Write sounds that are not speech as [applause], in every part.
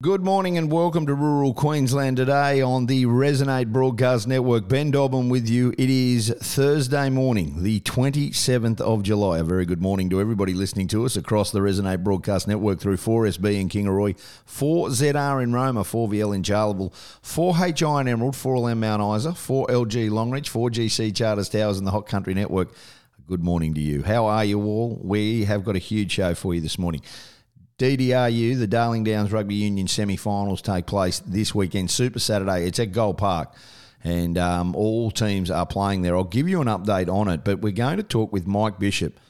Good morning and welcome to rural Queensland today on the Resonate Broadcast Network. Ben Dobbin with you. It is Thursday morning, the 27th of July. A very good morning to everybody listening to us across the Resonate Broadcast Network through 4SB in Kingaroy, 4ZR in Roma, 4VL in Charleville, 4HI in Emerald, 4LM Mount Isa, 4LG Longreach, 4GC Charters Towers and the Hot Country Network. Good morning to you. How are you all? We have got a huge show for you this morning. DDRU, the Darling Downs Rugby Union semi finals take place this weekend, Super Saturday. It's at Gold Park, and um, all teams are playing there. I'll give you an update on it, but we're going to talk with Mike Bishop,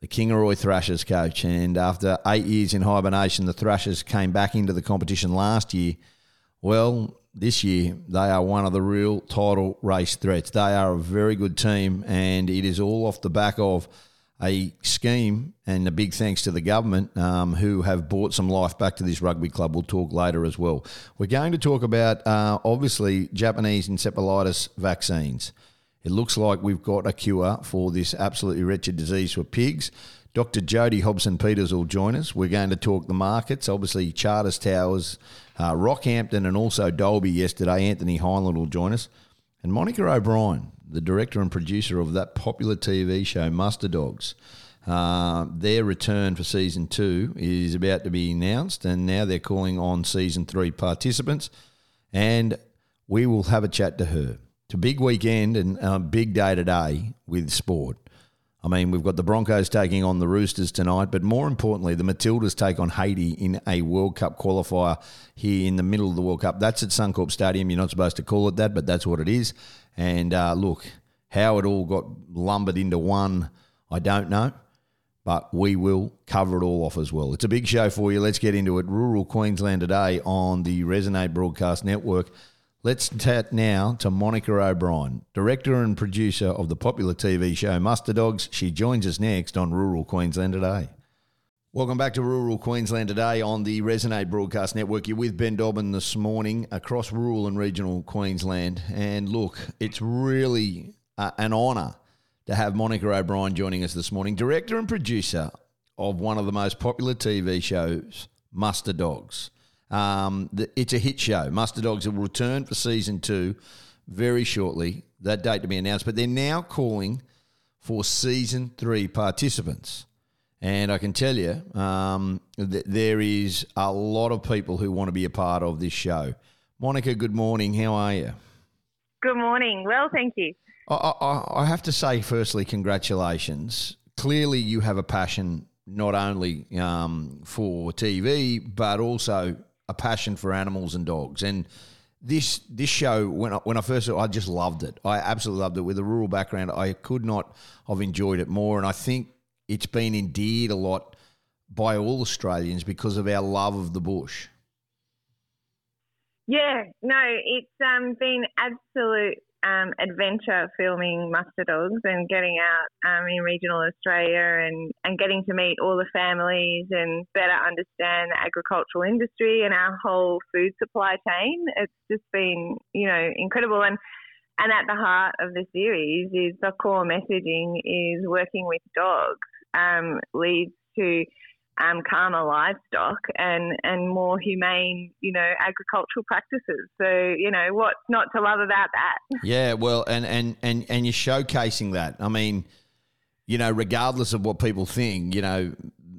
the Kingaroy Thrashers coach. And after eight years in hibernation, the Thrashers came back into the competition last year. Well, this year they are one of the real title race threats. They are a very good team, and it is all off the back of a scheme, and a big thanks to the government um, who have brought some life back to this rugby club. We'll talk later as well. We're going to talk about uh, obviously Japanese encephalitis vaccines. It looks like we've got a cure for this absolutely wretched disease for pigs. Dr. Jody Hobson Peters will join us. We're going to talk the markets, obviously Charters Towers, uh, Rockhampton, and also Dalby yesterday. Anthony Heinlein will join us. And Monica O'Brien, the director and producer of that popular TV show, Muster Dogs. Uh, their return for season two is about to be announced, and now they're calling on season three participants. And we will have a chat to her. It's a big weekend and a big day today with sport. I mean, we've got the Broncos taking on the Roosters tonight, but more importantly, the Matildas take on Haiti in a World Cup qualifier here in the middle of the World Cup. That's at Suncorp Stadium. You're not supposed to call it that, but that's what it is. And uh, look, how it all got lumbered into one, I don't know. But we will cover it all off as well. It's a big show for you. Let's get into it. Rural Queensland today on the Resonate Broadcast Network. Let's chat now to Monica O'Brien, director and producer of the popular TV show Muster Dogs. She joins us next on Rural Queensland today. Welcome back to Rural Queensland today on the Resonate Broadcast Network. You're with Ben Dobbin this morning across rural and regional Queensland. And look, it's really uh, an honour to have Monica O'Brien joining us this morning, director and producer of one of the most popular TV shows, Muster Dogs. Um, the, it's a hit show. Muster Dogs will return for season two very shortly. That date to be announced, but they're now calling for season three participants. And I can tell you, um, that there is a lot of people who want to be a part of this show. Monica, good morning. How are you? Good morning. Well, thank you. I, I, I have to say, firstly, congratulations. Clearly, you have a passion not only um, for TV, but also a passion for animals and dogs. And this this show, when I, when I first saw it, I just loved it. I absolutely loved it. With a rural background, I could not have enjoyed it more. And I think it's been endeared a lot by all Australians because of our love of the bush. Yeah, no, it's um, been absolute um, adventure filming Muster Dogs and getting out um, in regional Australia and, and getting to meet all the families and better understand the agricultural industry and our whole food supply chain. It's just been, you know, incredible. And and at the heart of the series is the core messaging is working with dogs um, leads to um, calmer livestock and, and more humane, you know, agricultural practices. So, you know, what's not to love about that? Yeah, well, and, and, and, and you're showcasing that. I mean, you know, regardless of what people think, you know,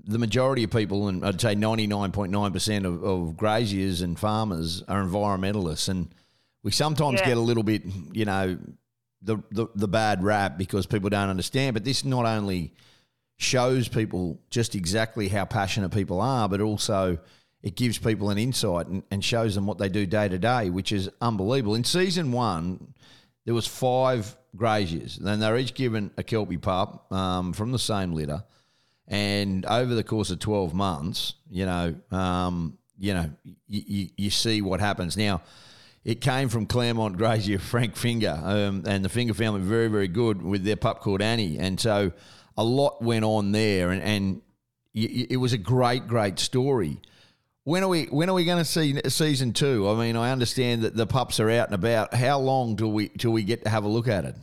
the majority of people, and I'd say 99.9% of, of graziers and farmers are environmentalists. And we sometimes yeah. get a little bit, you know, the, the, the bad rap because people don't understand. But this not only – shows people just exactly how passionate people are, but also it gives people an insight and, and shows them what they do day to day, which is unbelievable. In season one, there was five graziers, and they were each given a kelpie pup um, from the same litter. And over the course of twelve months, you know, um, you know, you, you see what happens now it came from Clermont Grazier [laughs] Frank Finger, um, and the Finger family very, very good with their pup called Annie. And so a lot went on there, and, and it was a great, great story. When are we when are we going to see season two? I mean, I understand that the pups are out and about. How long do we till we get to have a look at it?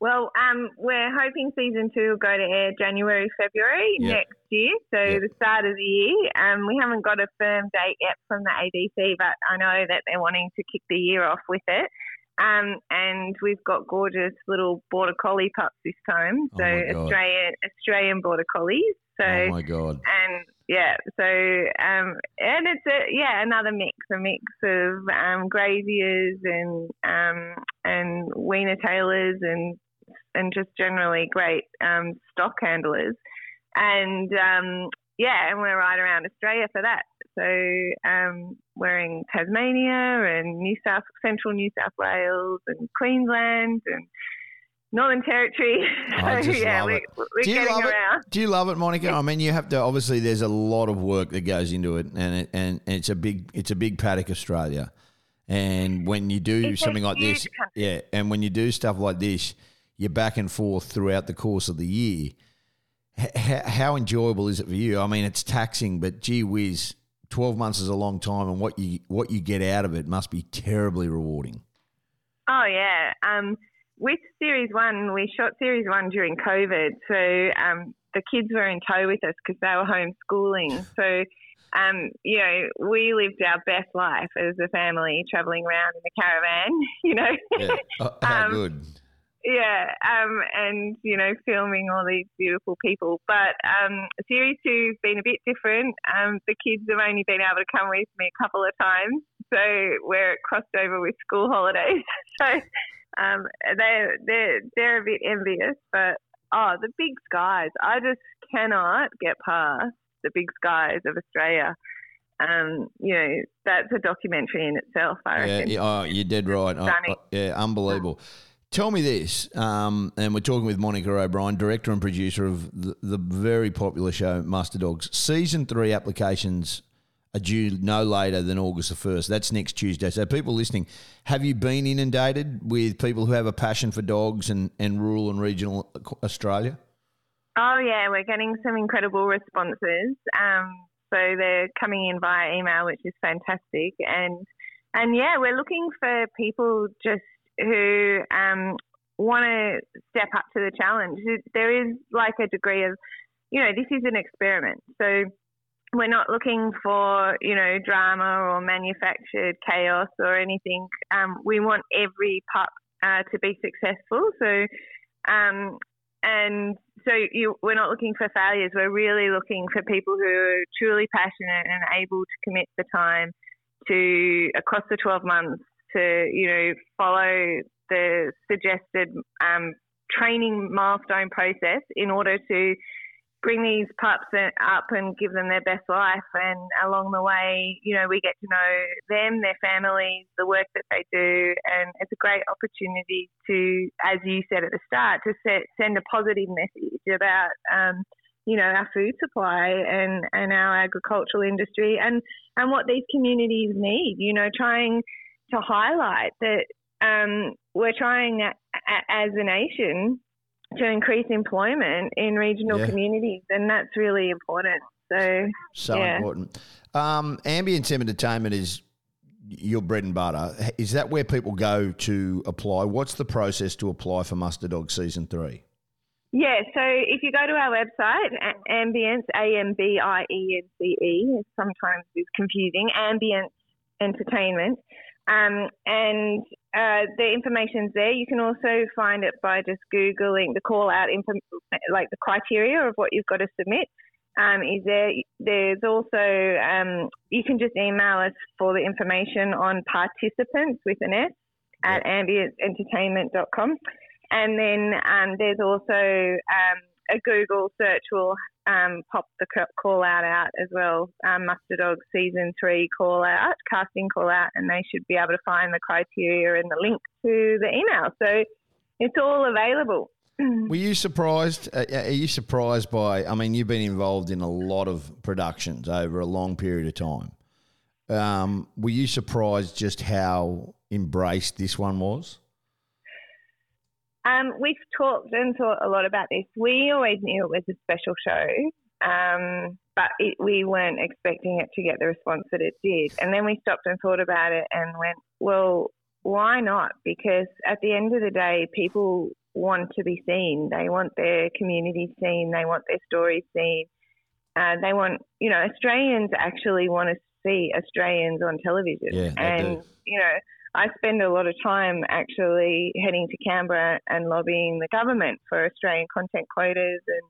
Well, um, we're hoping season two will go to air January, February Yep. next year, so Yep. the start of the year. Um, we haven't got a firm date yet from the ABC, but I know that they're wanting to kick the year off with it. Um, and we've got gorgeous little border collie pups this time, Oh so God. Australian Australian border collies. So oh my god. and yeah, so um, and it's a yeah another mix, a mix of um, graziers and um, and weaner tailors and and just generally great um, stock handlers, and um, yeah, and we're right around Australia for that. So um, we're in Tasmania and New South Central New South Wales and Queensland and Northern Territory. [laughs] I so yeah, we, it. we're Do you getting love it? around. Do you love it, Monica? I mean, you have to obviously. There's a lot of work that goes into it, and it, and it's a big it's a big paddock, Australia. And when you do It's something like this, country. yeah, and when you do stuff like this, you're back and forth throughout the course of the year. H- how enjoyable is it for you? I mean, it's taxing, but gee whiz, twelve months is a long time, and what you what you get out of it must be terribly rewarding. Oh yeah. Um, with Series One, we shot Series One during COVID, so um, the kids were in tow with us because they were homeschooling. So, um, you know, we lived our best life as a family, traveling around in the caravan. [laughs] You know. Yeah, Oh, how [laughs] Um, good. Yeah, um, and you know, filming all these beautiful people. But um, series two's been a bit different. Um, the kids have only been able to come with me a couple of times, so we're crossed over with school holidays. [laughs] so um, they're they're they're a bit envious, but oh, the big skies! I just cannot get past the big skies of Australia. Um, you know, that's a documentary in itself. I Yeah, reckon. yeah, oh, you did right. Oh, oh, yeah, unbelievable. Tell me this, um, and we're talking with Monica O'Brien, director and producer of the, the very popular show Muster Dogs. Season three applications are due no later than August the 1st. That's next Tuesday. So, people listening, have you been inundated with people who have a passion for dogs and, and rural and regional Australia? Oh yeah, we're getting some incredible responses. Um, so they're coming in via email, which is fantastic. And and yeah, we're looking for people just who um, want to step up to the challenge. There is like a degree of, you know, this is an experiment. So we're not looking for, you know, drama or manufactured chaos or anything. Um, we want every pup uh, to be successful. So, um, and so you, we're not looking for failures. We're really looking for people who are truly passionate and able to commit the time to across the 12 months to, you know, follow the suggested um, training milestone process in order to bring these pups up and give them their best life. And along the way, you know, we get to know them, their families, the work that they do. And it's a great opportunity to, as you said at the start, to set, send a positive message about, um, you know, our food supply and, and our agricultural industry and, and what these communities need, you know, trying to highlight that um, we're trying a- a- as a nation to increase employment in regional Yeah. communities, and that's really important. So, So Yeah. important. Um, ambience entertainment is your bread and butter. Is that where people go to apply? What's the process to apply for Muster Dog season three? yeah, so if you go to our website, Ambience, A M B I E N C E, sometimes is confusing, Ambience Entertainment. Um, and uh, the information's there. You can also find it by just googling the call out, info, like the criteria of what you've got to submit. Um, is there? There's also um, you can just email us for the information on participants with an S at ambiencentertainment.com. And then um, there's also um, a Google search will um, pop the call out out as well. Um, Muster Dog season three call out, casting call out, and they should be able to find the criteria and the link to the email. So it's all available. [clears throat] Were you surprised? Uh, are you surprised by? I mean, you've been involved in a lot of productions over a long period of time. Um, were you surprised just how embraced this one was? Um, we've talked and thought a lot about this. We always knew it was a special show, um, but it, we weren't expecting it to get the response that it did. And then we stopped and thought about it and went, well, why not? Because at the end of the day, people want to be seen. They want their community seen. They want their stories seen. Uh, they want, you know, Australians actually want to see Australians on television. Yeah, and, you know, I spend a lot of time actually heading to Canberra and lobbying the government for Australian content quotas and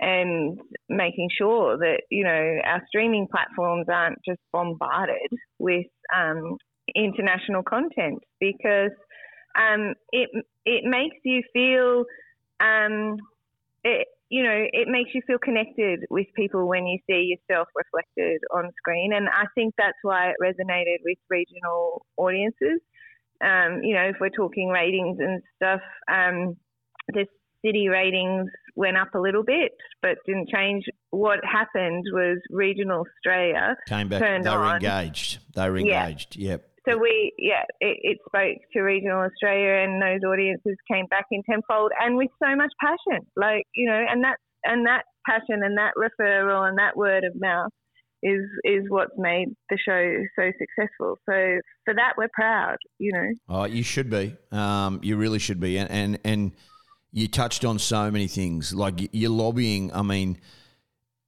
and making sure that you know our streaming platforms aren't just bombarded with um, international content because um, it it makes you feel um, it, you know it makes you feel connected with people when you see yourself reflected on screen, and I think that's why it resonated with regional audiences. Um, you know, if we're talking ratings and stuff, um, the city ratings went up a little bit, but didn't change. What happened was regional Australia came back. Turned they were on. engaged. They were engaged. Yep. So we, yeah, it, it, spoke to regional Australia, and those audiences came back in tenfold, and with so much passion, like you know, and that and that passion and that referral and that word of mouth is is what's made the show so successful. So for that, we're proud, you know. Oh, you should be. Um, you really should be, and and and you touched on so many things. Like you're lobbying. I mean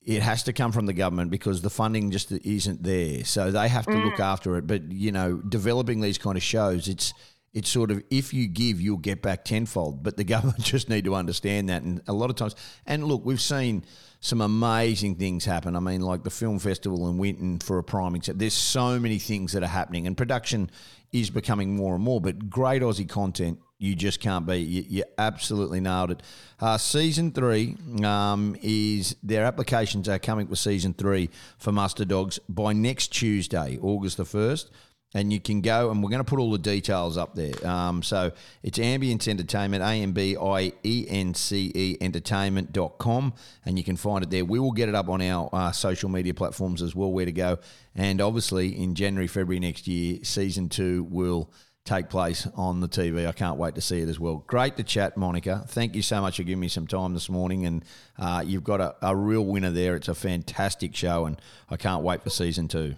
it has to come from the government because the funding just isn't there. So they have to mm. look after it. But you know, developing these kind of shows, it's it's sort of if you give, you'll get back tenfold. But the [laughs] government just need to understand that. And a lot of times, and look, we've seen some amazing things happen. I mean, like the film festival in Winton for a prime example. There's so many things that are happening, and production is becoming more and more. But great Aussie content you just can't beat. You, you absolutely nailed it. Uh, season three um, is their applications are coming for season three for Muster Dogs by next Tuesday, August the first. And you can go, and we're going to put all the details up there. Um, so it's Ambience Entertainment, A M B I E N C E entertainment.com, and you can find it there. We will get it up on our uh, social media platforms as well, where to go. And obviously, in January, February next year, season two will take place on the TV. I can't wait to see it as well. Great to chat, Monica. Thank you so much for giving me some time this morning. And uh, you've got a, a, real winner there. It's a fantastic show, and I can't wait for season two.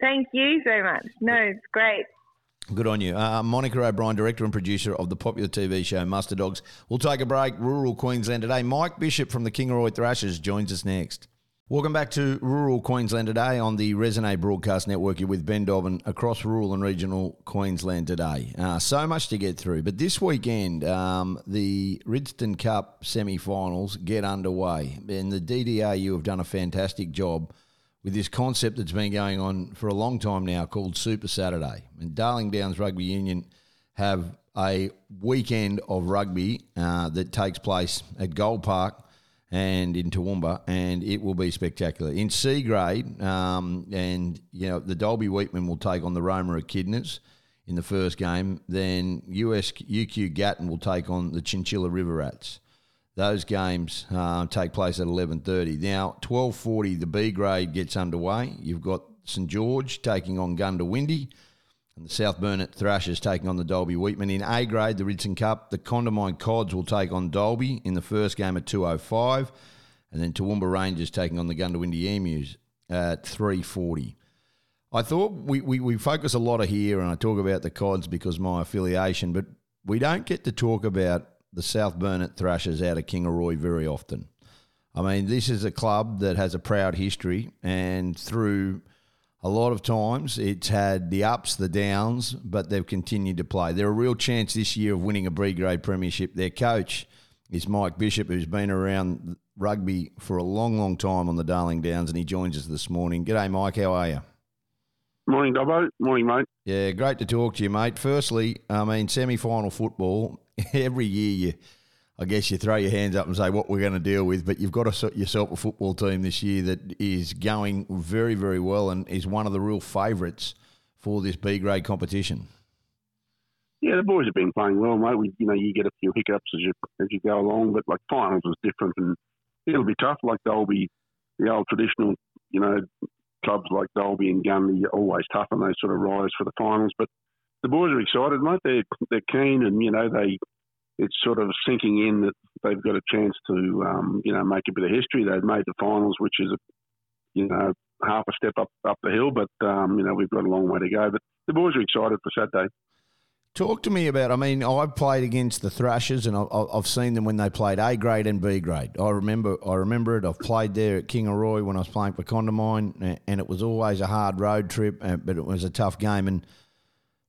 Thank you so much. No, it's great. Good on you. Uh, Monica O'Brien, director and producer of the popular TV show Muster Dogs. We'll take a break. Rural Queensland today. Mike Bishop from the Kingaroy Thrashers joins us next. Welcome back to rural Queensland today on the Resonate Broadcast Network. You're with Ben Dobbin across rural and regional Queensland today. Uh, so much to get through, but this weekend um, the Risdon Cup semi-finals get underway, and the DDRU have done a fantastic job with this concept that's been going on for a long time now called Super Saturday. And Darling Downs Rugby Union have a weekend of rugby uh, that takes place at Gold Park and in Toowoomba, and it will be spectacular. In C grade, um, and you know the Dalby Wheatman will take on the Roma Echidnas in the first game. Then US UQ Gatton will take on the Chinchilla River Rats. Those games uh, take place at eleven thirty. Now twelve forty, the B grade gets underway. You've got St George taking on Goondiwindi. And the South Burnett Thrashers taking on the Dalby Wheatman. In A grade, the Risdon Cup, the Condamine Cods will take on Dalby in the first game at 2.05. And then Toowoomba Rangers taking on the Goondiwindi Emus at 3.40. I thought we, we, we focus a lot of here, and I talk about the Cods because my affiliation, but we don't get to talk about the South Burnett Thrashers out of Kingaroy very often. I mean, this is a club that has a proud history, and through – a lot of times it's had the ups, the downs, but they've continued to play. They're a real chance this year of winning a B grade premiership. Their coach is Mike Bishop, who's been around rugby for a long, long time on the Darling Downs, and he joins us this morning. G'day, Mike. How are you? Morning, Dobbo. Morning, mate. Yeah, great to talk to you, mate. Firstly, I mean, semi final football, [laughs] every year you I guess you throw your hands up and say what we're going to deal with, but you've got to a, yourself a football team this year that is going very, very well and is one of the real favourites for this B grade competition. Yeah, the boys have been playing well, mate. We, you know, you get a few hiccups as you as you go along, but like finals was different, and it'll be tough. Like Dalby, the old traditional, you know, clubs like Dalby and Gundy are always tough, and they sort of rise for the finals. But the boys are excited, mate. They're they're keen, and you know they it's sort of sinking in that they've got a chance to, um, you know, make a bit of history. They've made the finals, which is, a, you know, half a step up up the hill, but um, you know we've got a long way to go. But the boys are excited for Saturday. Talk to me about. I mean, I've played against the Thrashers, and I've seen them when they played A grade and B grade. I remember. I remember it. I've played there at Kingaroy when I was playing for Condamine, and it was always a hard road trip, uh, but it was a tough game. And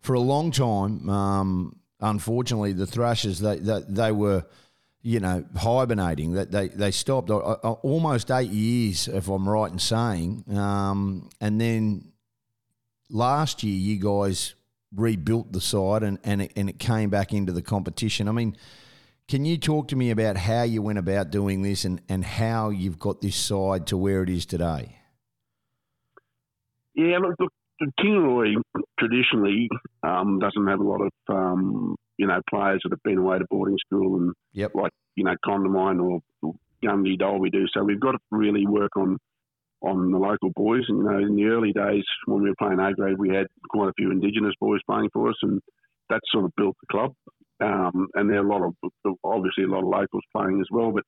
for a long time, um, unfortunately, the Thrashers they, they, they were, you know, hibernating. That they they stopped almost eight years, if I'm right in saying. Um, and then last year, you guys rebuilt the side and, and, it, and it came back into the competition. I mean, can you talk to me about how you went about doing this and, and how you've got this side to where it is today? Yeah, look, look Kingaroy traditionally um, doesn't have a lot of um, you know players that have been away to boarding school and yep. like you know Condamine or, or Gundy Dalby do. So we've got to really work on on the local boys. And, you know, in the early days when we were playing A grade, we had quite a few Indigenous boys playing for us, and that sort of built the club. Um, and there are a lot of, obviously, a lot of locals playing as well. But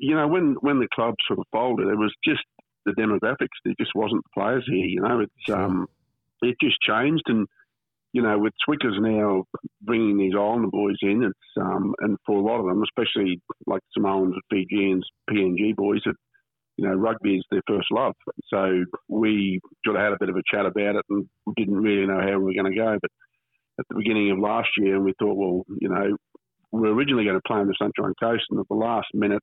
you know, when when the club sort of folded, it was just the demographics. There just wasn't the players here. You know, it's um, it just changed, and you know, with Swickers now bringing these Islander boys in, it's um, and for a lot of them, especially like Samoans, Fijians, PNG boys, it you know, rugby is their first love. So we sort of had a bit of a chat about it and didn't really know how we were going to go. But at the beginning of last year, we thought, well, you know, we're originally going to play on the Sunshine Coast, and at the last minute,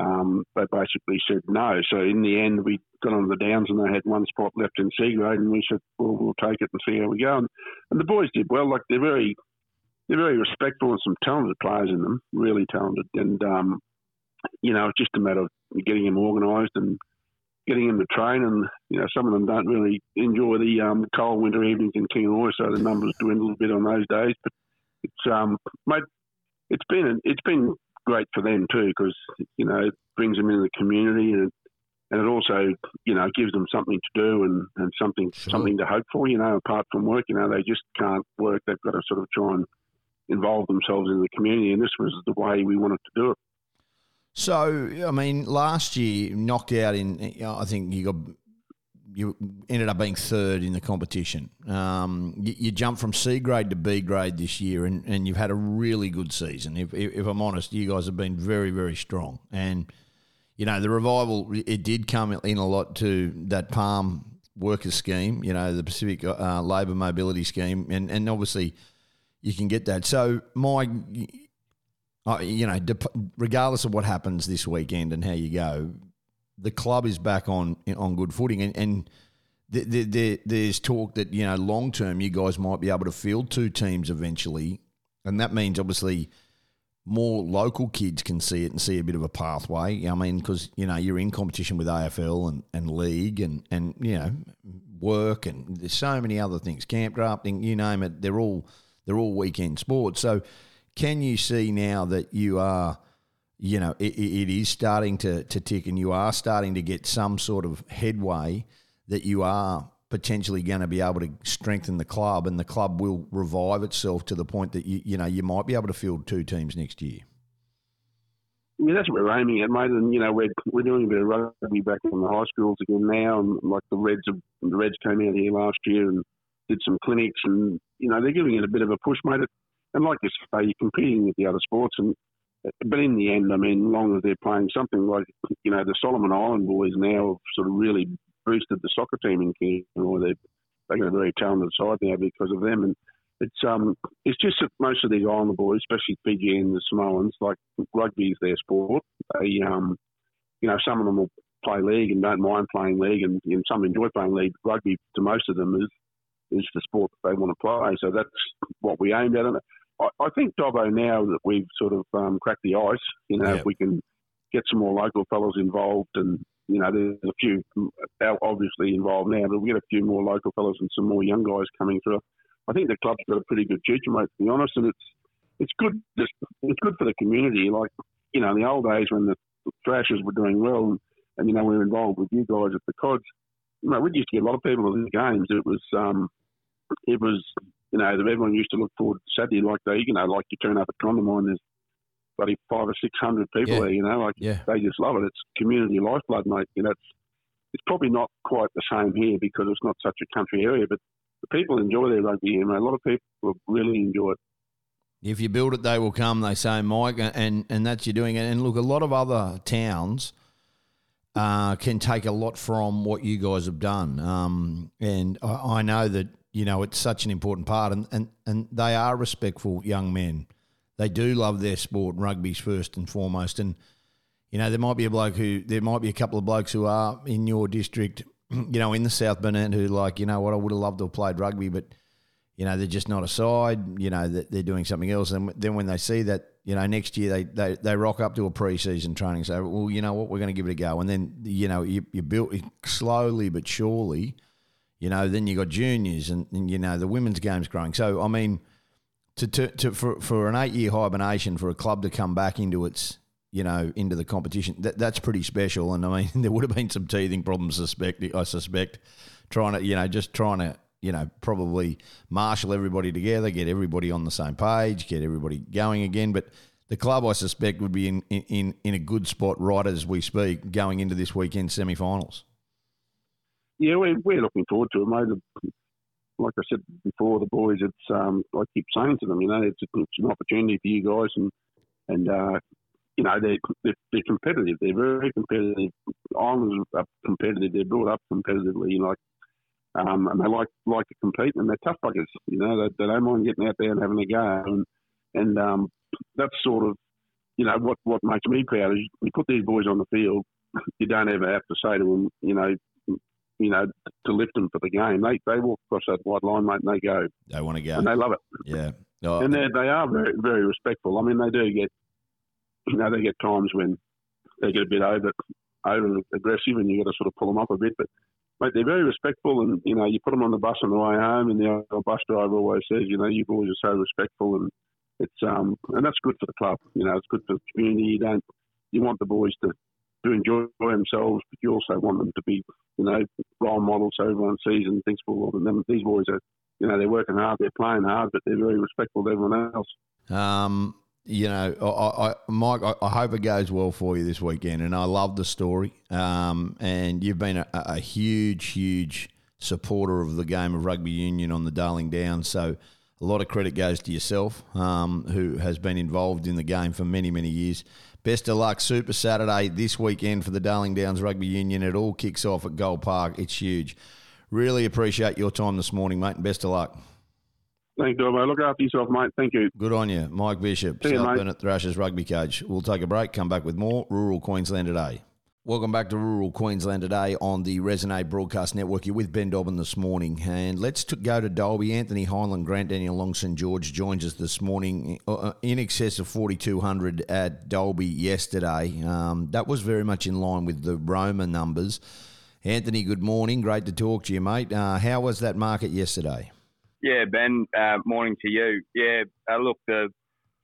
um, they basically said no. So in the end, we got on the downs, and they had one spot left in C grade, and we said, well, we'll take it and see how we go. And, and the boys did well. Like they're very, they're very respectful and some talented players in them, really talented. And um, you know, it's just a matter of getting them organised and getting them to train. And you know, some of them don't really enjoy the um, cold winter evenings in Kingaroy, so the numbers dwindle a bit on those days. But it's um, mate, it's been it's been great for them too because you know it brings them into the community and and it also you know gives them something to do and, and something sure. something to hope for. You know, apart from work, you know they just can't work. They've got to sort of try and involve themselves in the community, and this was the way we wanted to do it. So, I mean, last year knocked out in. I think you got you ended up being third in the competition. Um, you, you, jumped from C grade to B grade this year, and, and you've had a really good season. If, if I'm honest, you guys have been very, very strong. And, you know, the revival, it did come in a lot to that Palm workers scheme, you know, the Pacific uh, Labour Mobility Scheme. And, and obviously, you can get that. So, my you know, regardless of what happens this weekend and how you go, the club is back on on good footing, and, and the, there's talk that you know long term you guys might be able to field two teams eventually, and that means obviously more local kids can see it and see a bit of a pathway. I mean, because you know you're in competition with AFL and, and league and and you know work and there's so many other things, camp drafting, you name it. They're all they're all weekend sports. So can you see now that you are, you know, it, it is starting to, to tick and you are starting to get some sort of headway that you are potentially going to be able to strengthen the club and the club will revive itself to the point that you, you know, you might be able to field two teams next year? Yeah, that's what we're aiming at, mate. And you know, we're we're doing a bit of rugby back in the high schools again now, and like the Reds, have, the Reds came out here last year and did some clinics, and you know, they're giving it a bit of a push, mate and like you say, you're competing with the other sports, and but in the end, I mean, long as they're playing something like you know the Solomon Island boys now have sort of really boosted the soccer team in King, or they they've got a very talented side now because of them, and it's um it's just that most of these island boys, especially Fiji and the Samoans, like rugby is their sport. They um you know some of them will play league and don't mind playing league, and, and some enjoy playing league. Rugby to most of them is is the sport that they want to play. So that's what we aimed at. And I, I think Dobbo now that we've sort of um, cracked the ice, you know, if we can get some more local fellows involved, and you know, there's a few obviously involved now, but we get a few more local fellows and some more young guys coming through. I think the club's got a pretty good future, mate. To be honest, and it's it's good. Just, it's good for the community. Like you know, in the old days when the Thrashers were doing well, and, and you know we were involved with you guys at the Cods. You know, we used to get a lot of people to the games. It was um, it was you know, that everyone used to look forward to Saturday like they, you know, like you turn up at Condamine, there's bloody five or six hundred people yeah. there, you know, like yeah. they just love it. It's community lifeblood, mate. You know, it's, it's probably not quite the same here because it's not such a country area, but the people enjoy their rugby game. A lot of people really enjoy it. If you build it, they will come. They say, Mike, and and that's you're doing it. And look, a lot of other towns uh, can take a lot from what you guys have done. Um, and I, I, know that you know it's such an important part, and, and and they are respectful young men. They do love their sport. Rugby's first and foremost, and you know there might be a bloke who there might be a couple of blokes who are in your district, [clears throat] you know, in the South Burnett who like you know what I would have loved to have played rugby, but you know they're just not a side. You know that they're doing something else, and then when they see that you know, next year they, they, they rock up to a preseason training. So, well, you know what, we're going to give it a go. And then, you know, you, you built slowly but surely, you know, then you got juniors and, and, you know, the women's game's growing. So, I mean, to, to, to for, for an eight year hibernation for a club to come back into its, you know, into the competition, that, that's pretty special. And I mean, [laughs] there would have been some teething problems, suspect, I suspect, trying to, you know, just trying to you know, probably marshal everybody together, get everybody on the same page, get everybody going again. But the club, I suspect, would be in, in, in a good spot right as we speak going into this weekend semi finals. Yeah, we're, we're looking forward to it, mate. Like I said before, the boys, it's um, I keep saying to them, you know, it's, it's an opportunity for you guys, and and uh, you know they're, they're, they're competitive. They're very competitive. Islanders are competitive. They're brought up competitively. You know, um, and they like like to compete, and they're tough buggers. You know, they, they don't mind getting out there and having a go, and and um, that's sort of you know what what makes me proud is you put these boys on the field, you don't ever have to say to them, you know, you know, to lift them for the game. They they walk across that white line, mate, and they go. They want to go, and they love it. Yeah, oh. and they they are very very respectful. I mean, they do get, you know, they get times when they get a bit over over aggressive, and you got to sort of pull them up a bit, but mate, they're very respectful, and you know, you put them on the bus on the way home, and the bus driver always says, you know, you boys are so respectful, and it's um, and that's good for the club. You know, it's good for the community. You don't, you want the boys to to enjoy themselves, but you also want them to be, you know, role models so everyone sees and thinks, well, them, these boys are, you know, they're working hard, they're playing hard, but they're very respectful to everyone else. Um, you know, I, I, Mike, I, hope it goes well for you this weekend. And I love the story. Um, and you've been a, a, huge, huge supporter of the game of rugby union on the Darling Downs. So a lot of credit goes to yourself, um, who has been involved in the game for many, many years. Best of luck, Super Saturday this weekend for the Darling Downs Rugby Union. It all kicks off at Gold Park. It's huge. Really appreciate your time this morning, mate, and best of luck. Thank you, mate. Look after yourself, mate. Thank you. Good on you. Mike Bishop, See South Burnett Thrashers rugby coach. We'll take a break, come back with more Rural Queensland Today. Welcome back to Rural Queensland Today on the Resonate Broadcast Network. You're with Ben Dobbin this morning. And let's t- go to Dalby. Anthony Highland, Grant Daniel Long St George joins us this morning uh, uh in excess of 4,200 at Dalby yesterday. Um, that was very much in line with the Roma numbers. Anthony, good morning. Great to talk to you, mate. Uh, how was that market yesterday? Yeah, Ben. Uh, morning to you. Yeah, uh, look, the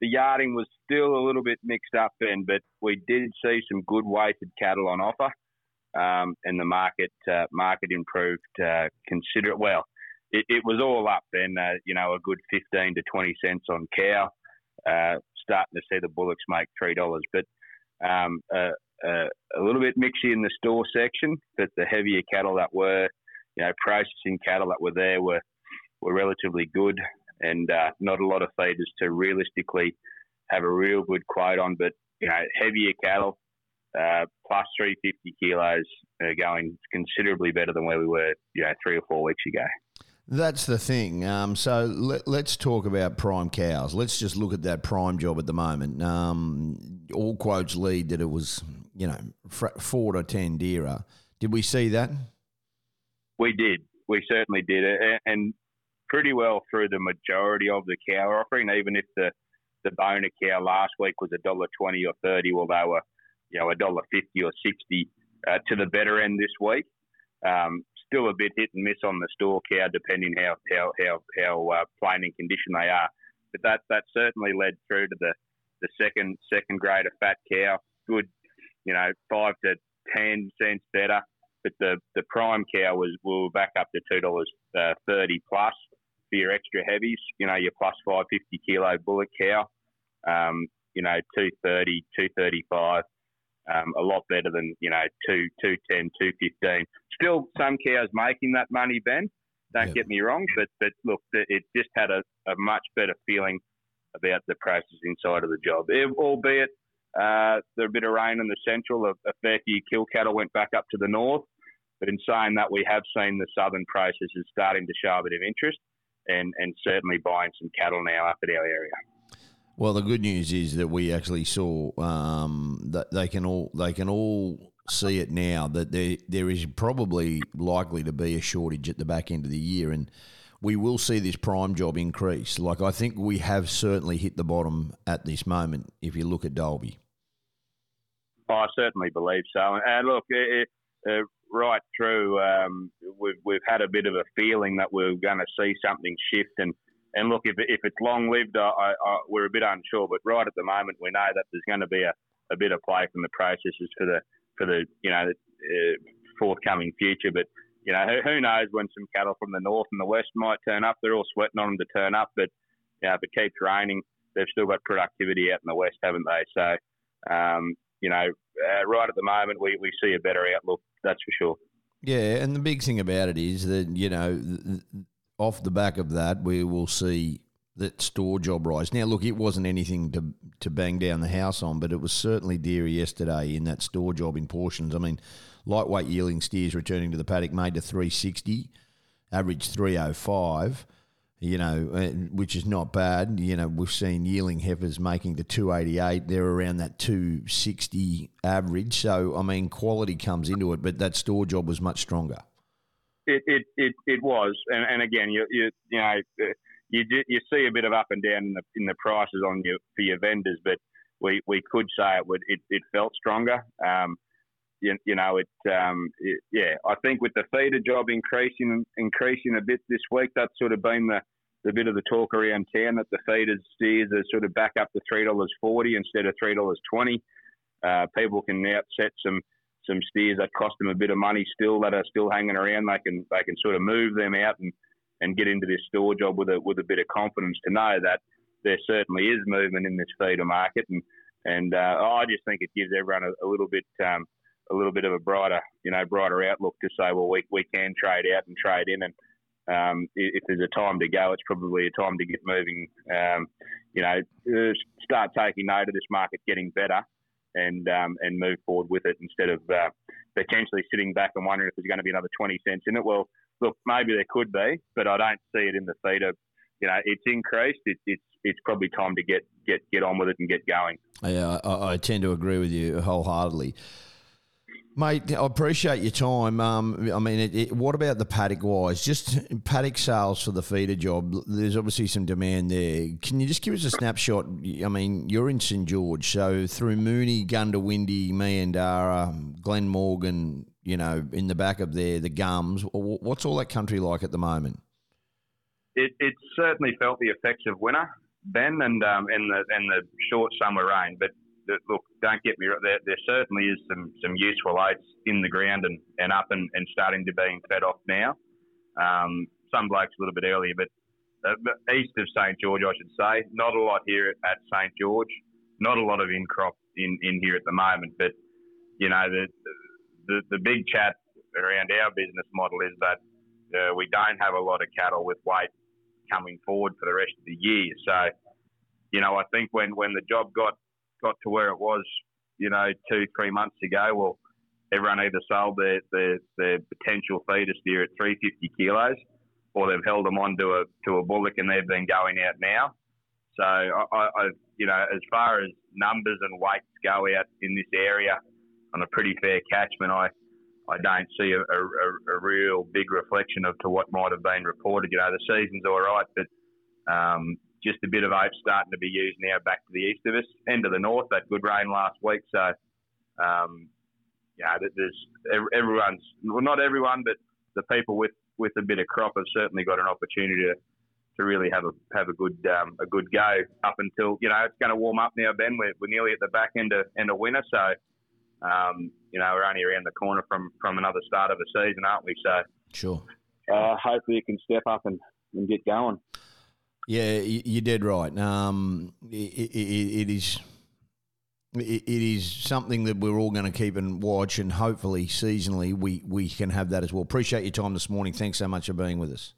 the yarding was still a little bit mixed up, Ben, but we did see some good weighted cattle on offer, um, and the market uh, market improved uh, considerably. Well, it, it, was all up, Ben. Uh, you know, a good fifteen to twenty cents on cow. Uh, starting to see the bullocks make three dollars, but um, a little bit mixy in the store section. But the heavier cattle that were, you know, processing cattle that were there were were relatively good and uh, not a lot of feeders to realistically have a real good quote on. But, you know, heavier cattle, uh, plus 350 kilos, uh, going considerably better than where we were, you know, three or four weeks ago. That's the thing. Um, so let, us talk about prime cows. Let's just look at that prime job at the moment. Um, all quotes lead that it was, you know, four to ten dearer. Did we see that? We did. We certainly did. And pretty well through the majority of the cow offering, even if the the boner cow last week was a dollar twenty or thirty, well they were you know a dollar fifty or sixty uh, to the better end this week. Um, still a bit hit and miss on the store cow, depending how how how how uh, plain in condition they are. But that that certainly led through to the the second second grade of fat cow. Good, you know, five to ten cents better. But the, the prime cow was we were back up to two dollars uh, thirty plus for your extra heavies. You know, your plus 550 kilo bullock cow, um, you know, 230, 235. Um, a lot better than, you know, 2, 210, 215. Still some cows making that money, Ben, Don't get me wrong, but but look, it just had a, a much better feeling about the processing side of the job. It, albeit uh, there a bit of rain in the central, a, a fair few kill cattle went back up to the north. But in saying that, we have seen the southern processes starting to show a bit of interest and, and certainly buying some cattle now up at our area. Well, the good news is that we actually saw um, that they can all they can all see it now that there there is probably likely to be a shortage at the back end of the year, and we will see this prime job increase. Like I think we have certainly hit the bottom at this moment. If you look at Dalby, I certainly believe so. And look, it, uh, right through, um, we've we've had a bit of a feeling that we're going to see something shift and and look, if, if it's long lived, I, I, we're a bit unsure. But right at the moment, we know that there's going to be a, a bit of play from the processes for the for the you know the, uh, forthcoming future. But you know who, who, knows when some cattle from the north and the west might turn up. They're all sweating on them to turn up. But you know, if it keeps raining, they've still got productivity out in the west, haven't they? So um, you know, uh, right at the moment, we, we see a better outlook. That's for sure. Yeah, and the big thing about it is that you know off the back of that, we will see that store job rise. Now, look, it wasn't anything to to bang down the house on, but it was certainly dearer yesterday in that store job in portions. I mean, lightweight yielding steers returning to the paddock made to 360, average 305, you know, which is not bad. You know, we've seen yearling heifers making the 288. They're around that 260 average. So, I mean, quality comes into it, but that store job was much stronger. It it, it, it was, and, and again, you you you know you you see a bit of up and down in the in the prices on your for your vendors, but we, we could say it would it, it felt stronger. Um, you, you know it, um, it, yeah. I think with the feeder job increasing increasing a bit this week, that's sort of been the the bit of the talk around town that the feeders steers are sort of back up to three dollars forty instead of three dollars twenty. Uh, people can now set some some steers that cost them a bit of money still that are still hanging around. They can they can sort of move them out and, and get into this store job with a with a bit of confidence to know that there certainly is movement in this feeder market and and uh, I just think it gives everyone a, a little bit um, a little bit of a brighter you know brighter outlook to say well we we can trade out and trade in and um, if there's a time to go, it's probably a time to get moving. Um, you know, uh, start taking note of this market getting better, and um, and move forward with it instead of uh, potentially sitting back and wondering if there's going to be another 20 cents in it. Well, look, maybe there could be, but I don't see it in the feeder. You know, it's increased. It, it's it's probably time to get get get on with it and get going. Yeah, I, I tend to agree with you wholeheartedly. Mate, I appreciate your time. Um, I mean, it, it, what about the paddock wise? Just paddock sales for the feeder job. There's obviously some demand there. Can you just give us a snapshot? I mean, you're in St George, so through Moonie, Goondiwindi, Meandarra, Glen Morgan, you know, in the back of there, the gums. What's all that country like at the moment? It, it certainly felt the effects of winter, Ben, and um, and the and the short summer rain, but look, don't get me wrong, there, there certainly is some, some useful oats in the ground and, and up and, and starting to being fed off now. Um, some blokes a little bit earlier, but uh, east of St George, I should say, not a lot here at St George, not a lot of in crop in, in here at the moment. But you know, the, the the big chat around our business model is that uh, we don't have a lot of cattle with weight coming forward for the rest of the year. So, you know, I think when when the job got got to where it was, you know, two, three months ago, well, everyone either sold their, their, their potential feeder steer at 350 kilos or they've held them on to a, to a bullock and they've been going out now. So, I, I, you know, as far as numbers and weights go out in this area on a pretty fair catchment, I, I don't see a, a, a, real big reflection of to what might have been reported. You know, the season's all right, but um, just a bit of oats starting to be used now back to the east of us and to the north. That good rain last week, so um, yeah, there's everyone's well, not everyone, but the people with with a bit of crop have certainly got an opportunity to to really have a have a good um, a good go up until you know it's going to warm up now. Ben, we're, we're nearly at the back end of end of winter, so um, you know we're only around the corner from from another start of a season, aren't we? So sure. Uh, hopefully, it can step up and, and get going. Yeah, you're dead right. Um, it, it, it is. it, is something that we're all going to keep and watch, and hopefully seasonally we we can have that as well. Appreciate your time this morning. Thanks so much for being with us.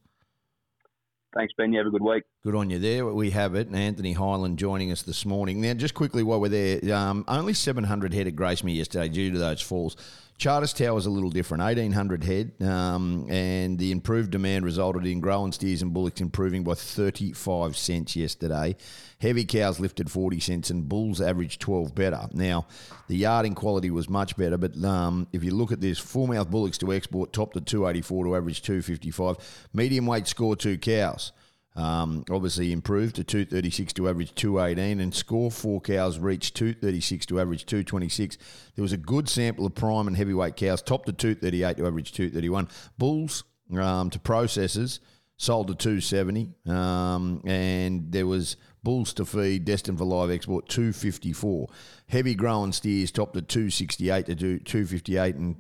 Thanks, Ben. You have a good week. Good on you there. We have it. Anthony Highland joining us this morning. Now, just quickly while we're there, um, only 700 head at Gracemere yesterday due to those falls. Charters Tower is a little different, 1,800 head, um, and the improved demand resulted in growing steers and bullocks improving by 35 cents yesterday. Heavy cows lifted 40 cents, and bulls averaged 12 better. Now, the yarding quality was much better, but um, if you look at this, full mouth bullocks to export topped at 284 to average 255. Medium weight score two cows. Um, obviously improved to 236 to average 218 and score four cows reached 236 to average 226 there was a good sample of prime and heavyweight cows top to 238 to average 231 bulls um, to processors sold to 270 um, and there was bulls to feed destined for live export 254 heavy growing steers topped at 268 to 258 and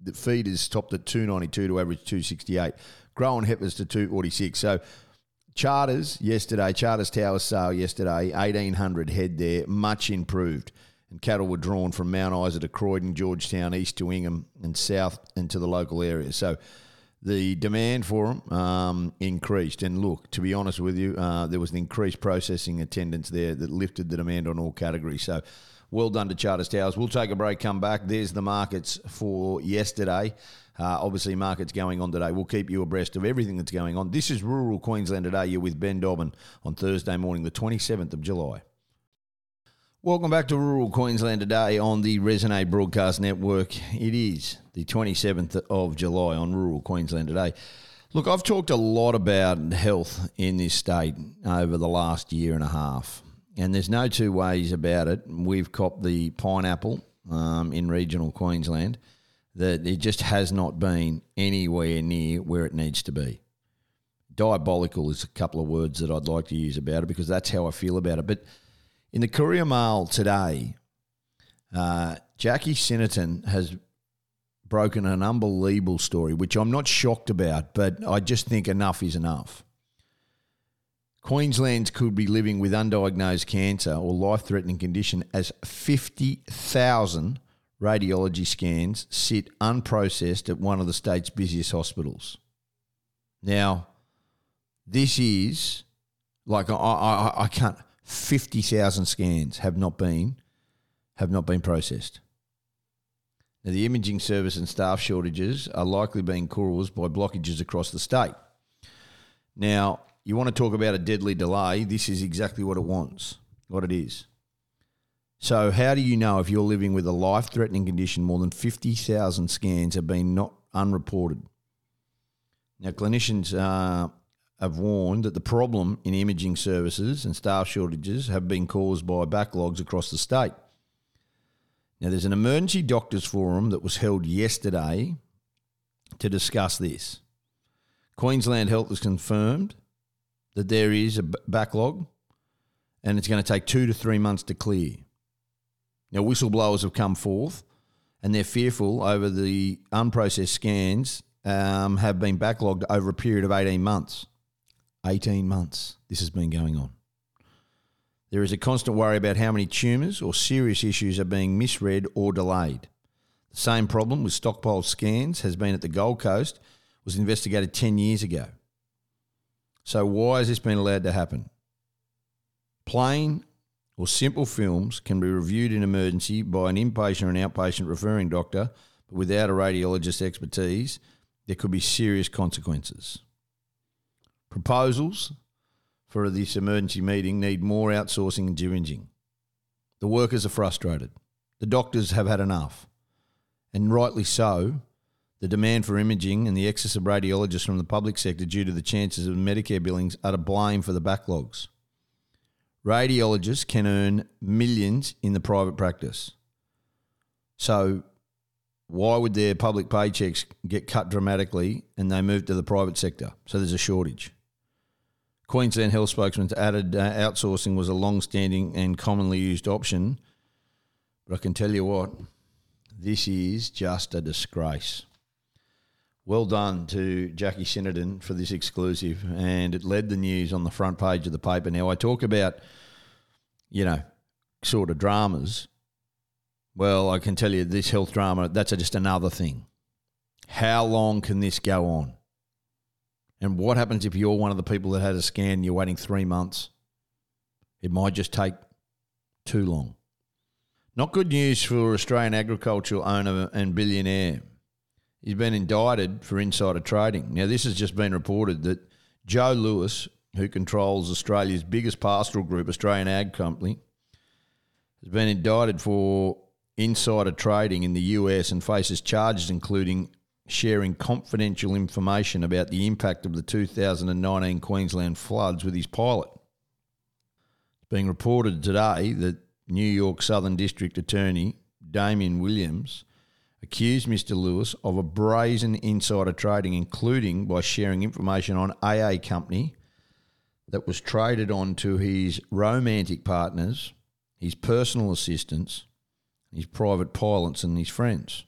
the feeders topped at 292 to average 268 growing heifers to 246 so Charters yesterday, Charters Tower sale yesterday, 1,800 head there, much improved. And cattle were drawn from Mount Isa to Croydon, Georgetown, east to Ingham, and south into the local area. So the demand for them um, increased. And look, to be honest with you, uh, there was an increased processing attendance there that lifted the demand on all categories. So well done to Charters Towers. We'll take a break, come back. There's the markets for yesterday. Uh, obviously, markets going on today. We'll keep you abreast of everything that's going on. This is Rural Queensland Today. You're with Ben Dobbin on Thursday morning, the 27th of July. Welcome back to Rural Queensland Today on the Resonate Broadcast Network. It is the 27th of July on Rural Queensland Today. Look, I've talked a lot about health in this state over the last year and a half, and there's no two ways about it. We've copped the pineapple um, in regional Queensland that it just has not been anywhere near where it needs to be. Diabolical is a couple of words that I'd like to use about it because that's how I feel about it. But in the Courier Mail today, uh, Jackie Sinnerton has broken an unbelievable story, which I'm not shocked about, but I just think enough is enough. Queensland could be living with undiagnosed cancer or life threatening condition as 50,000 radiology scans sit unprocessed at one of the state's busiest hospitals. Now, this is like I, I, I can't. Fifty thousand scans have not been have not been processed. Now, the imaging service and staff shortages are likely being caused by blockages across the state. Now, you want to talk about a deadly delay? This is exactly what it wants, what it is. So, how do you know if you're living with a life threatening condition more than 50,000 scans have been not unreported? Now, clinicians uh, have warned that the problem in imaging services and staff shortages have been caused by backlogs across the state. Now, there's an emergency doctors forum that was held yesterday to discuss this. Queensland Health has confirmed that there is a backlog and it's going to take two to three months to clear. Now, whistleblowers have come forth and they're fearful over the unprocessed scans um, have been backlogged over a period of 18 months. 18 months this has been going on. There is a constant worry about how many tumours or serious issues are being misread or delayed. The same problem with stockpile scans has been at the Gold Coast, was investigated 10 years ago. So why has this been allowed to happen? Plain or simple films can be reviewed in emergency by an inpatient or an outpatient referring doctor, but without a radiologist's expertise, there could be serious consequences. Proposals for this emergency meeting need more outsourcing and imaging. The workers are frustrated. The doctors have had enough. And rightly so, the demand for imaging and the excess of radiologists from the public sector due to the chances of Medicare billings are to blame for the backlogs. Radiologists can earn millions in the private practice. So, why would their public paychecks get cut dramatically and they move to the private sector? So, there's a shortage. Queensland Health spokesman added uh, outsourcing was a long standing and commonly used option. But I can tell you what, this is just a disgrace. Well done to Jackie Sinnerton for this exclusive, and it led the news on the front page of the paper. Now, I talk about, you know, sort of dramas. Well, I can tell you this health drama, that's just another thing. How long can this go on? And what happens if you're one of the people that had a scan and you're waiting three months? It might just take too long. Not good news for Australian agricultural owner and billionaire. He's been indicted for insider trading. Now, this has just been reported that Joe Lewis, who controls Australia's biggest pastoral group, Australian Ag Company, has been indicted for insider trading in the US and faces charges including sharing confidential information about the impact of the 2019 Queensland floods with his pilot. It's being reported today that New York Southern District Attorney Damian Williams accused Mr. Lewis of a brazen insider trading, including by sharing information on AA Company that was traded on to his romantic partners, his personal assistants, his private pilots, and his friends.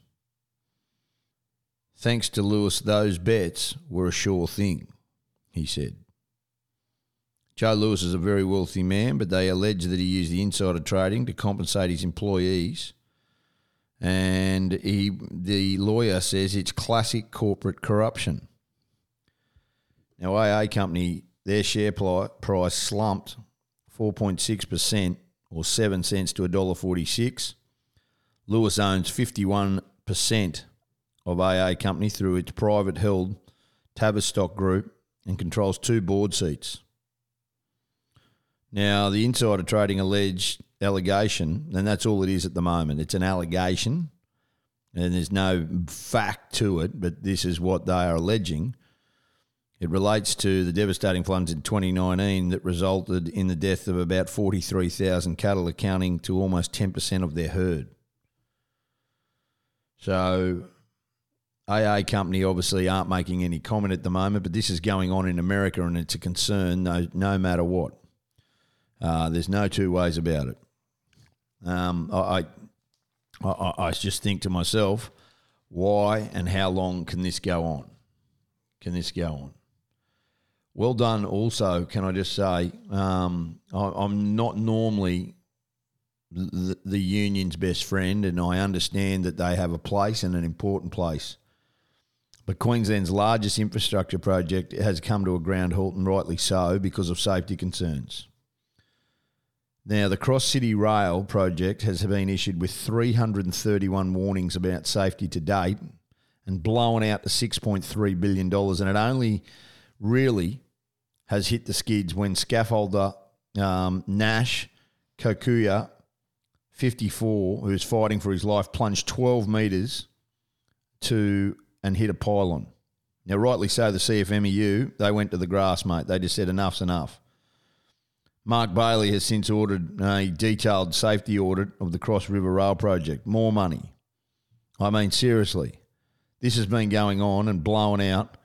Thanks to Lewis, those bets were a sure thing, he said. Joe Lewis is a very wealthy man, but they allege that he used the insider trading to compensate his employees. And he, the lawyer says it's classic corporate corruption. Now, AA Company, their share price slumped 4.6% or 7 cents to $1.46. Lewis owns 51% of AA Company through its private held Tavistock Group and controls two board seats. Now, the insider trading alleged allegation, and that's all it is at the moment. It's an allegation, and there's no fact to it, but this is what they are alleging. It relates to the devastating floods in 2019 that resulted in the death of about 43,000 cattle, accounting to almost 10% of their herd. So, AA company obviously aren't making any comment at the moment, but this is going on in America and it's a concern no, no matter what. Uh, there's no two ways about it. Um, I, I, I just think to myself, why and how long can this go on? Can this go on? Well done. Also, can I just say, um, I, am not normally the, the union's best friend, and I understand that they have a place and an important place. But Queensland's largest infrastructure project has come to a ground halt, and rightly so, because of safety concerns. Now, the Cross City Rail project has been issued with 331 warnings about safety to date and blown out to $6.3 billion. And it only really has hit the skids when scaffolder um, Nash Kokuya, 54, who's fighting for his life, plunged 12 metres to and hit a pylon. Now, rightly so, the CFMEU, they went to the grass, mate. They just said enough's enough. Mark Bailey has since ordered a detailed safety audit of the Cross River Rail project. More money. I mean, seriously, this has been going on and blowing out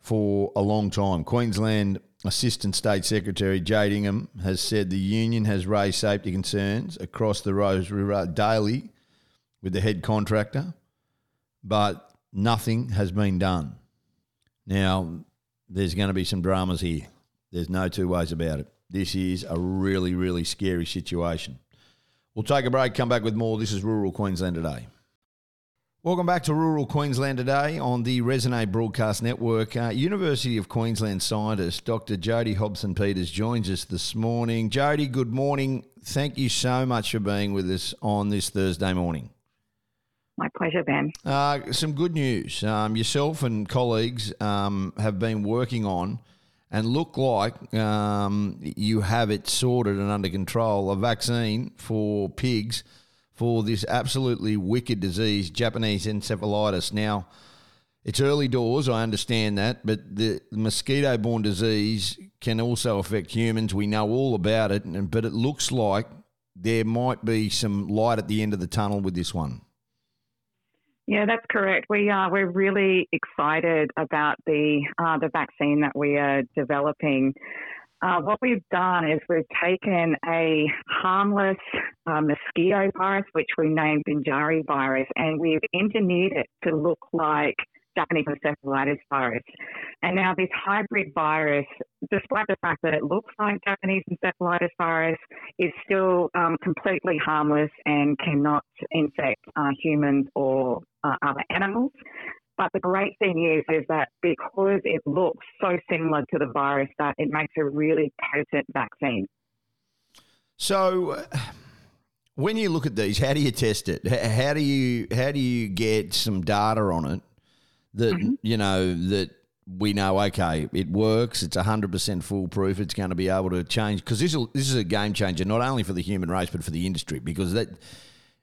for a long time. Queensland Assistant State Secretary Jade Ingham has said the union has raised safety concerns across the Rose River daily with the head contractor, but nothing has been done. Now, there's going to be some dramas here. There's no two ways about it. This is a really, really scary situation. We'll take a break, come back with more. This is Rural Queensland Today. Welcome back to Rural Queensland Today on the Resonate Broadcast Network. Uh, University of Queensland scientist Dr. Jody Hobson Peters joins us this morning. Jody, good morning. Thank you so much for being with us on this Thursday morning. My pleasure, Ben. Uh, some good news. Um, yourself and colleagues um, have been working on and look like um, you have it sorted and under control a vaccine for pigs for this absolutely wicked disease, Japanese encephalitis. Now, it's early doors, I understand that, but the mosquito borne disease can also affect humans. We know all about it, but it looks like there might be some light at the end of the tunnel with this one. Yeah, that's correct. We are we're really excited about the uh, the vaccine that we are developing. Uh, what we've done is we've taken a harmless uh, mosquito virus, which we named Binjari virus, and we've engineered it to look like Japanese encephalitis virus. And now this hybrid virus despite the fact that it looks like Japanese encephalitis virus, is still um, completely harmless and cannot infect uh, humans or uh, other animals. But the great thing is, is that because it looks so similar to the virus, that it makes a really potent vaccine. So, uh, when you look at these, how do you test it? How do you how do you get some data on it that mm-hmm. you know that we know okay it works it's 100% foolproof it's going to be able to change because this, this is a game changer not only for the human race but for the industry because that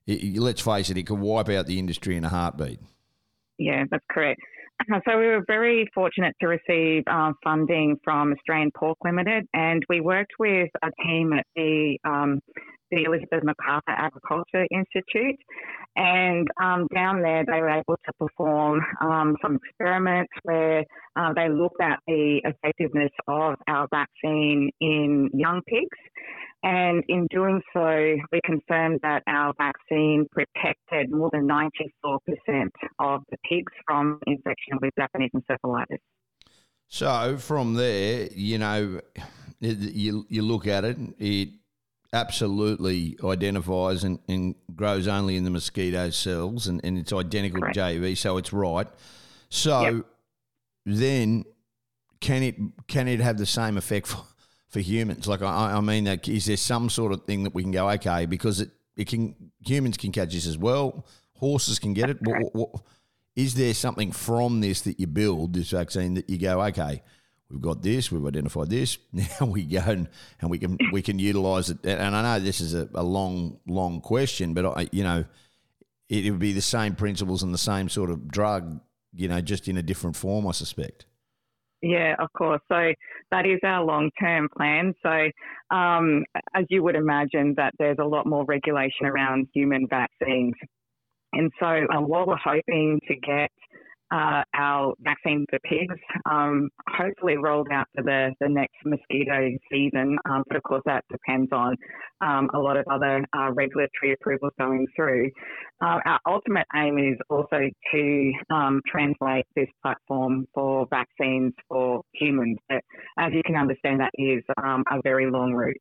it, let's face it it could wipe out the industry in a heartbeat yeah that's correct [clears throat] so we were very fortunate to receive uh, funding from Australian Pork Limited, and we worked with a team at the um, the Elizabeth Macarthur Agriculture Institute. And um, down there, they were able to perform um, some experiments where uh, they looked at the effectiveness of our vaccine in young pigs. And in doing so, we confirmed that our vaccine protected more than 94% of the pigs from infection with Japanese encephalitis. So from there, you know, you, you look at it, it absolutely identifies and, and, grows only in the mosquito cells and, and it's identical Correct. to JV, so it's right. So yep. then can it can it have the same effect for, for humans? Like I, I mean that is there some sort of thing that we can go, okay, because it, it can humans can catch this as well, horses can get it. What, what, is there something from this that you build this vaccine that you go, okay, we've got this, we've identified this. [laughs] Now we go and, and we can we can utilize it. And I know this is a, a long long question, but I, you know, it, it would be the same principles and the same sort of drug, you know, just in a different form, I suspect. Yeah, of course. So that is our long term plan. So, um, as you would imagine, that there's a lot more regulation around human vaccines. And so, uh, what we're hoping to get uh, our vaccine for pigs, um, hopefully rolled out for the, the next mosquito season. Um, but of course, that depends on um, a lot of other uh, regulatory approvals going through. Uh, our ultimate aim is also to um, translate this platform for vaccines for humans. But as you can understand, that is um, a very long route.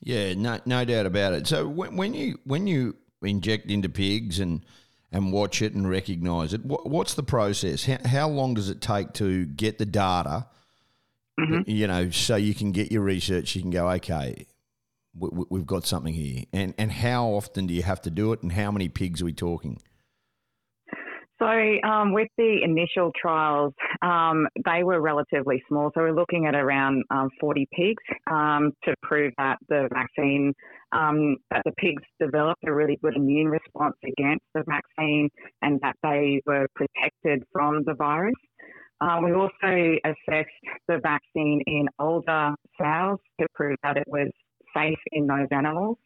Yeah, no, no doubt about it. So when, when you when you inject into pigs and and watch it and recognize it. What, what's the process? How, how, long does it take to get the data? Mm-hmm. You know, so you can get your research. You can go, okay, we, have got something here. And and how often do you have to do it? And how many pigs are we talking? So, um, with the initial trials, um, they were relatively small. So, we're looking at around um, 40 pigs um, to prove that the vaccine, um, that the pigs developed a really good immune response against the vaccine and that they were protected from the virus. Uh, we also assessed the vaccine in older sows to prove that it was safe in those animals.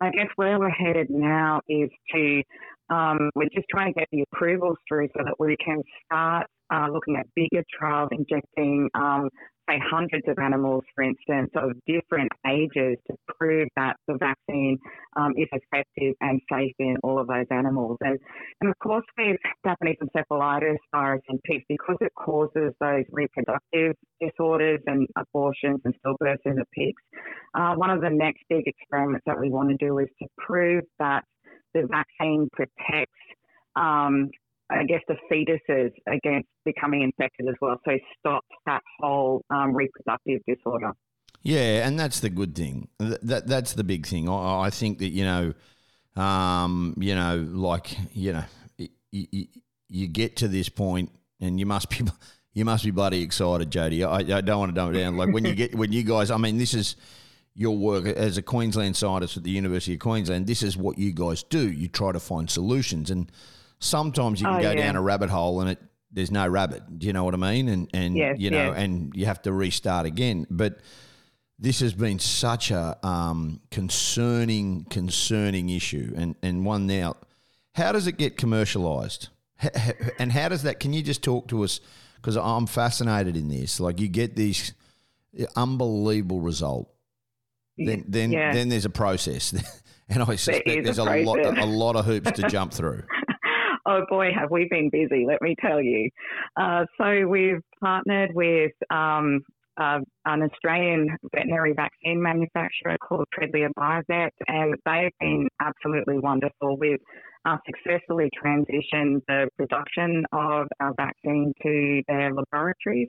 I guess where we're headed now is to um, we're just trying to get the approvals through so that we can start uh, looking at bigger trials, injecting, um, say, hundreds of animals, for instance, of different ages to prove that the vaccine um, is effective and safe in all of those animals. And, and of course, with Japanese encephalitis virus in pigs, because it causes those reproductive disorders and abortions and stillbirths in the pigs, uh, one of the next big experiments that we want to do is to prove that the vaccine protects, um, I guess, the fetuses against becoming infected as well. So it stops that whole um, reproductive disorder. Yeah, and that's the good thing. That, that's the big thing. I, I think that you know, um, you know, like you know, you, you get to this point, and you must be. [laughs] You must be bloody excited, Jody. I, I don't want to dumb it down. Like when you get when you guys, I mean, this is your work as a Queensland scientist at the University of Queensland, this is what you guys do. You try to find solutions, and sometimes you can oh, go yeah. down a rabbit hole and it there's no rabbit. Do you know what I mean? And and yes, you know, yes. and you have to restart again. But this has been such a um, concerning, concerning issue, and and one now. How does it get commercialised? And how does that? Can you just talk to us? Because I'm fascinated in this. Like you get these unbelievable result then then yeah. then there's a process, [laughs] and I suspect there there's a, a lot a lot of hoops to [laughs] jump through. oh boy, have we been busy? Let me tell you. Uh, so we've partnered with um, uh, an Australian veterinary vaccine manufacturer called Tréidlia Biovet, and they've been absolutely wonderful. We've uh, successfully transitioned the production of our vaccine to their laboratories.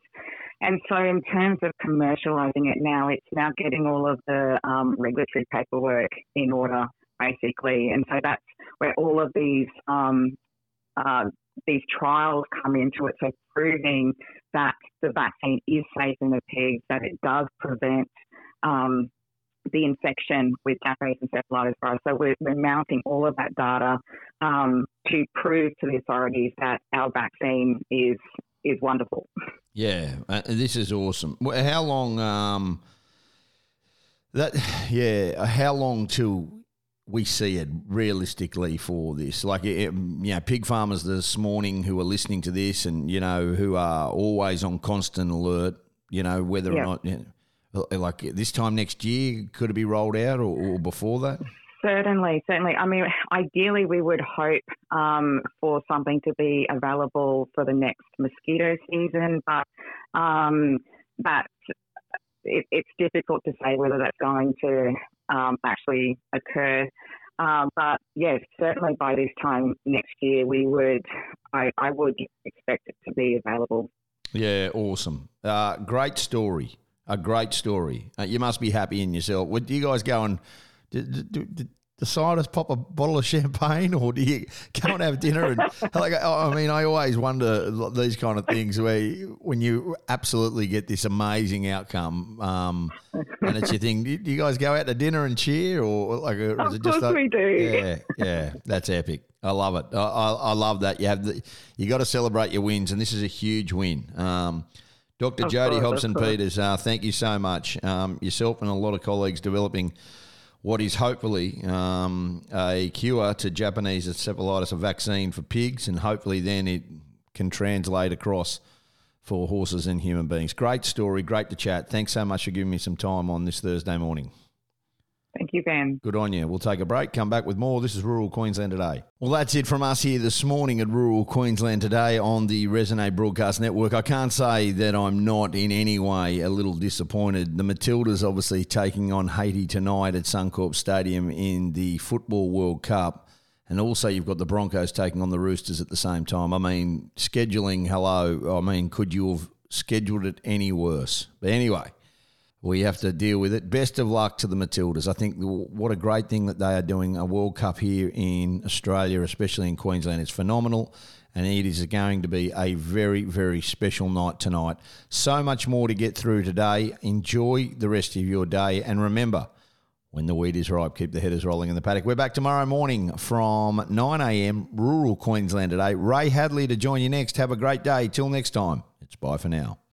And so, in terms of commercialising it now, it's now getting all of the um, regulatory paperwork in order, basically. And so, that's where all of these um, uh, these trials come into it, so proving that the vaccine is safe in the pigs, that it does prevent um, the infection with Japanese encephalitis virus. So we're, we're mounting all of that data um, to prove to the authorities that our vaccine is is wonderful. Yeah, uh, this is awesome. How long? Um, that [sighs] yeah, how long till we see it realistically for this. Like, it, you know, pig farmers this morning who are listening to this and, you know, who are always on constant alert, you know, whether yeah. or not, you know, like this time next year, could it be rolled out or, or, before that? Certainly, certainly. I mean, ideally, we would hope um, for something to be available for the next mosquito season, but um, that it, it's difficult to say whether that's going to um, actually occur. Um, but yes, certainly by this time next year, we would, I, I would expect it to be available. Yeah, awesome. Uh, great story. A great story. Uh, you must be happy in yourself. Would you guys go and did, did, decide to pop a bottle of champagne, or do you go and have dinner? And [laughs] like, I mean, I always wonder these kind of things where you, when you absolutely get this amazing outcome, um, and it's your thing. Do you guys go out to dinner and cheer, or like, or just like, we do? Yeah, yeah, that's epic. I love it. I, I, I love that. You have the, you got to celebrate your wins, and this is a huge win. Um, Dr. Jody Hobson Peters, uh, thank you so much. Um, yourself and a lot of colleagues developing what is hopefully um, a cure to Japanese encephalitis, a vaccine for pigs, and hopefully then it can translate across for horses and human beings. Great story, great to chat. Thanks so much for giving me some time on this Thursday morning. Thank you, Ben. Good on you. We'll take a break, come back with more. This is Rural Queensland Today. Well, that's it from us here this morning at Rural Queensland Today on the Resonate Broadcast Network. I can't say that I'm not in any way a little disappointed. The Matildas obviously taking on Haiti tonight at Suncorp Stadium in the Football World Cup. And also, you've got the Broncos taking on the Roosters at the same time. I mean, scheduling, hello. I mean, could you have scheduled it any worse? But anyway, we have to deal with it. Best of luck to the Matildas. I think what a great thing that they are doing a World Cup here in Australia, especially in Queensland. It's phenomenal, and it is going to be a very, very special night tonight. So much more to get through today. Enjoy the rest of your day, and remember. When the wheat is ripe, keep the headers rolling in the paddock. We're back tomorrow morning from 9 a.m. rural Queensland today. Ray Hadley to join you next. Have a great day. Till next time, it's bye for now.